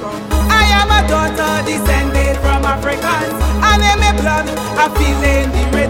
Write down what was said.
I am a daughter descended from Africans, I am a blood I feel in the red.